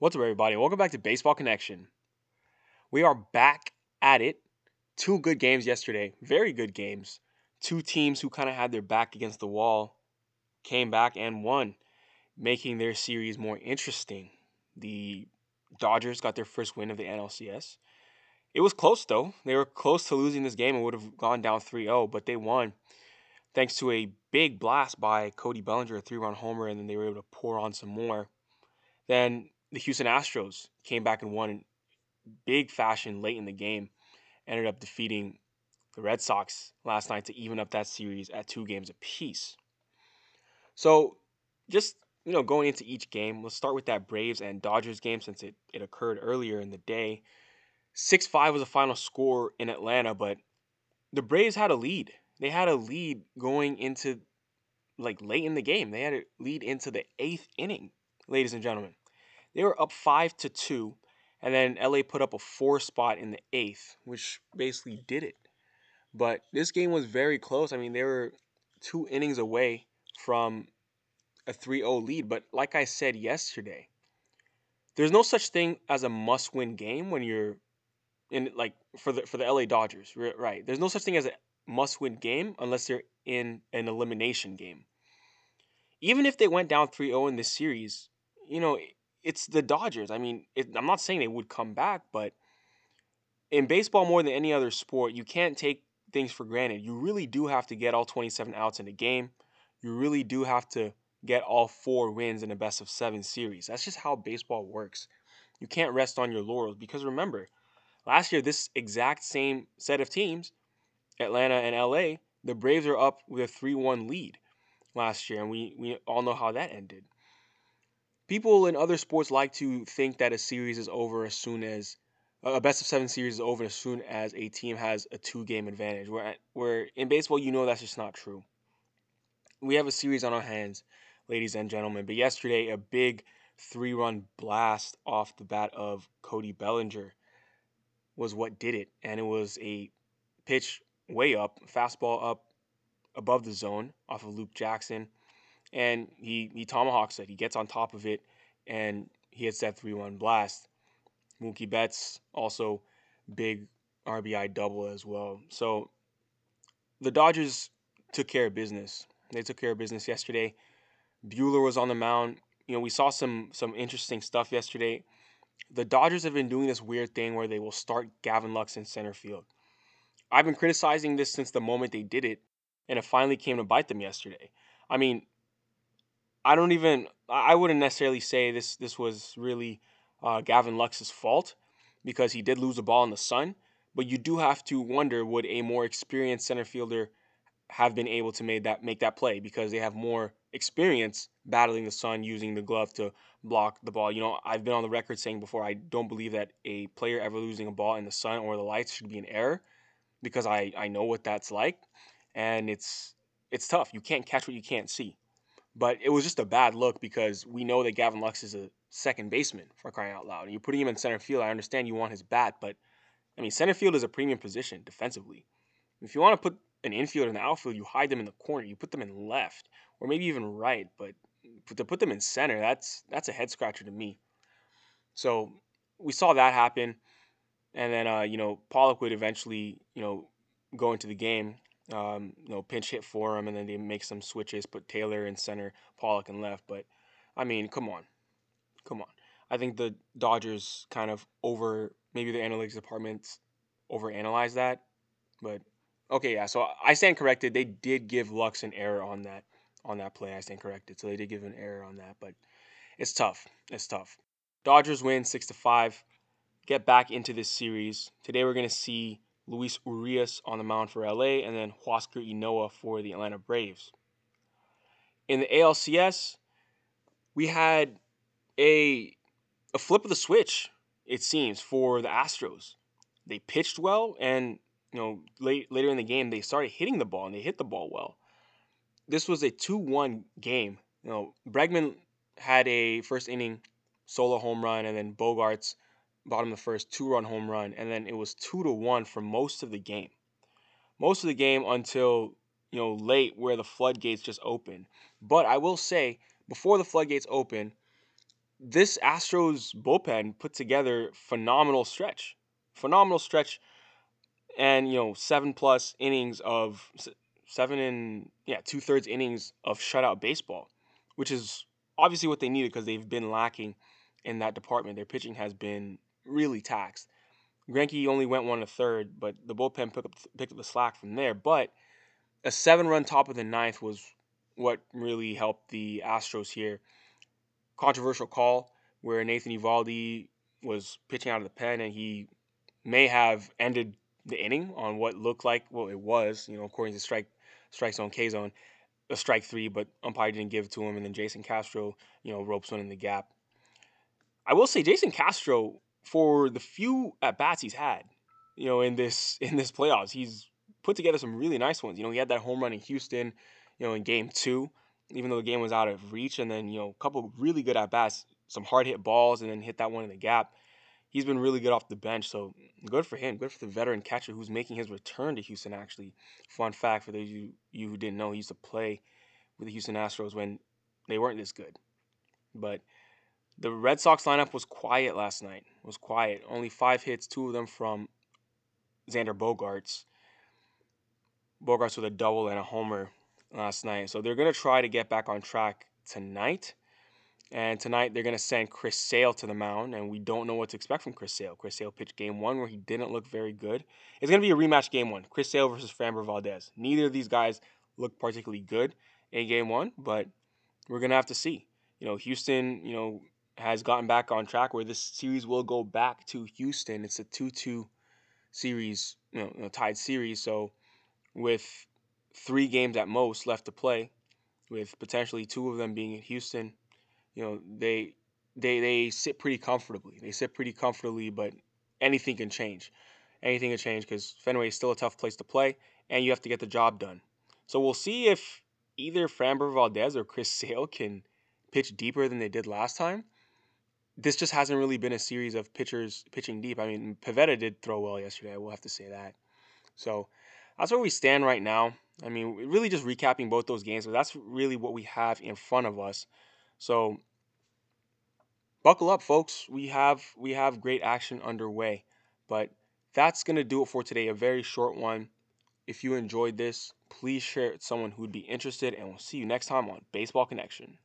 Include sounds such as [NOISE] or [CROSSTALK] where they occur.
What's up, everybody? Welcome back to Baseball Connection. We are back at it. Two good games yesterday, very good games. Two teams who kind of had their back against the wall came back and won, making their series more interesting. The Dodgers got their first win of the NLCS. It was close, though. They were close to losing this game and would have gone down 3 0, but they won thanks to a big blast by Cody Bellinger, a three run homer, and then they were able to pour on some more. Then the Houston Astros came back and won in big fashion late in the game, ended up defeating the Red Sox last night to even up that series at two games apiece. So, just you know, going into each game, let's start with that Braves and Dodgers game since it, it occurred earlier in the day. 6 5 was the final score in Atlanta, but the Braves had a lead. They had a lead going into like late in the game. They had a lead into the eighth inning, ladies and gentlemen. They were up five to two, and then LA put up a four spot in the eighth, which basically did it. But this game was very close. I mean, they were two innings away from a 3-0 lead. But like I said yesterday, there's no such thing as a must-win game when you're in like for the for the LA Dodgers, right? There's no such thing as a must-win game unless they're in an elimination game. Even if they went down 3-0 in this series, you know, it's the Dodgers. I mean, it, I'm not saying they would come back, but in baseball more than any other sport, you can't take things for granted. You really do have to get all 27 outs in a game. You really do have to get all four wins in a best of seven series. That's just how baseball works. You can't rest on your laurels because remember, last year, this exact same set of teams, Atlanta and LA, the Braves are up with a 3 1 lead last year, and we, we all know how that ended people in other sports like to think that a series is over as soon as a best of seven series is over as soon as a team has a two game advantage. Where where in baseball, you know that's just not true. We have a series on our hands, ladies and gentlemen. But yesterday, a big three run blast off the bat of Cody Bellinger was what did it, and it was a pitch way up, fastball up above the zone off of Luke Jackson and he he tomahawks it. He gets on top of it, and he hits that three one blast. Mookie Betts also big RBI double as well. So the Dodgers took care of business. They took care of business yesterday. Buehler was on the mound. You know, we saw some some interesting stuff yesterday. The Dodgers have been doing this weird thing where they will start Gavin Lux in center field. I've been criticizing this since the moment they did it, and it finally came to bite them yesterday. I mean, I don't even I wouldn't necessarily say this this was really uh, Gavin Lux's fault because he did lose a ball in the sun. But you do have to wonder would a more experienced center fielder have been able to make that make that play because they have more experience battling the sun using the glove to block the ball. You know, I've been on the record saying before I don't believe that a player ever losing a ball in the sun or the lights should be an error because I I know what that's like and it's it's tough. You can't catch what you can't see. But it was just a bad look because we know that Gavin Lux is a second baseman for crying out loud. And you're putting him in center field. I understand you want his bat, but I mean, center field is a premium position defensively. If you want to put an infielder in the outfield, you hide them in the corner. You put them in left or maybe even right. But to put them in center, that's that's a head scratcher to me. So we saw that happen, and then uh, you know Pollock would eventually you know go into the game um, you know, pinch hit for him, and then they make some switches, put Taylor in center, Pollock in left. But I mean, come on, come on. I think the Dodgers kind of over maybe the analytics department overanalyzed that, but okay, yeah. So I stand corrected. They did give Lux an error on that on that play. I stand corrected. So they did give an error on that, but it's tough. It's tough. Dodgers win six to five. Get back into this series. Today we're gonna see Luis Urias on the mound for LA, and then Huascar Ynoa for the Atlanta Braves. In the ALCS, we had a a flip of the switch, it seems, for the Astros. They pitched well, and you know, late later in the game, they started hitting the ball, and they hit the ball well. This was a two-one game. You know, Bregman had a first inning solo home run, and then Bogaerts bottom of the first, two run home run, and then it was two to one for most of the game. Most of the game until you know late where the floodgates just opened. But I will say, before the floodgates open, this Astros bullpen put together phenomenal stretch, phenomenal stretch, and you know seven plus innings of seven and yeah two thirds innings of shutout baseball, which is obviously what they needed because they've been lacking in that department. Their pitching has been really taxed. Greinke only went one and a third, but the bullpen picked up, picked up the slack from there. But a seven run top of the ninth was what really helped the Astros here. Controversial call where Nathan Eovaldi was pitching out of the pen and he may have ended the inning on what looked like well it was, you know, according to strike strike zone K zone, a strike three, but umpire didn't give it to him, and then Jason Castro, you know, ropes one in the gap. I will say Jason Castro for the few at bats he's had, you know, in this [LAUGHS] in this playoffs, he's put together some really nice ones. You know, he had that home run in Houston, you know, in game two, even though the game was out of reach, and then, you know, a couple really good at bats, some hard hit balls, and then hit that one in the gap. He's been really good off the bench, so good for him. Good for the veteran catcher who's making his return to Houston, actually. Fun fact for those of you, you who didn't know, he used to play with the Houston Astros when they weren't this good. But the Red Sox lineup was quiet last night. It was quiet. Only five hits, two of them from Xander Bogaerts. Bogaerts with a double and a homer last night. So they're going to try to get back on track tonight. And tonight they're going to send Chris Sale to the mound, and we don't know what to expect from Chris Sale. Chris Sale pitched game one where he didn't look very good. It's going to be a rematch game one Chris Sale versus Framber Valdez. Neither of these guys look particularly good in game one, but we're going to have to see. You know, Houston, you know, has gotten back on track where this series will go back to Houston. It's a 2 2 series, you know, tied series. So with three games at most left to play, with potentially two of them being in Houston, you know, they they they sit pretty comfortably. They sit pretty comfortably, but anything can change. Anything can change because Fenway is still a tough place to play, and you have to get the job done. So we'll see if either Framber Valdez or Chris [LAUGHS] Sale can pitch deeper than they did last time. This just hasn't really been a series of pitchers pitching deep. I mean, Pivetta did throw well yesterday. I will have to say that. So that's where we stand right now. I mean, really just recapping both those games, but that's really what we have in front of us. So buckle up, folks. We have we have great action underway. But that's gonna do it for today. A very short one. If you enjoyed this, please share it with someone who would be interested, and we'll see you next time on Baseball Connection.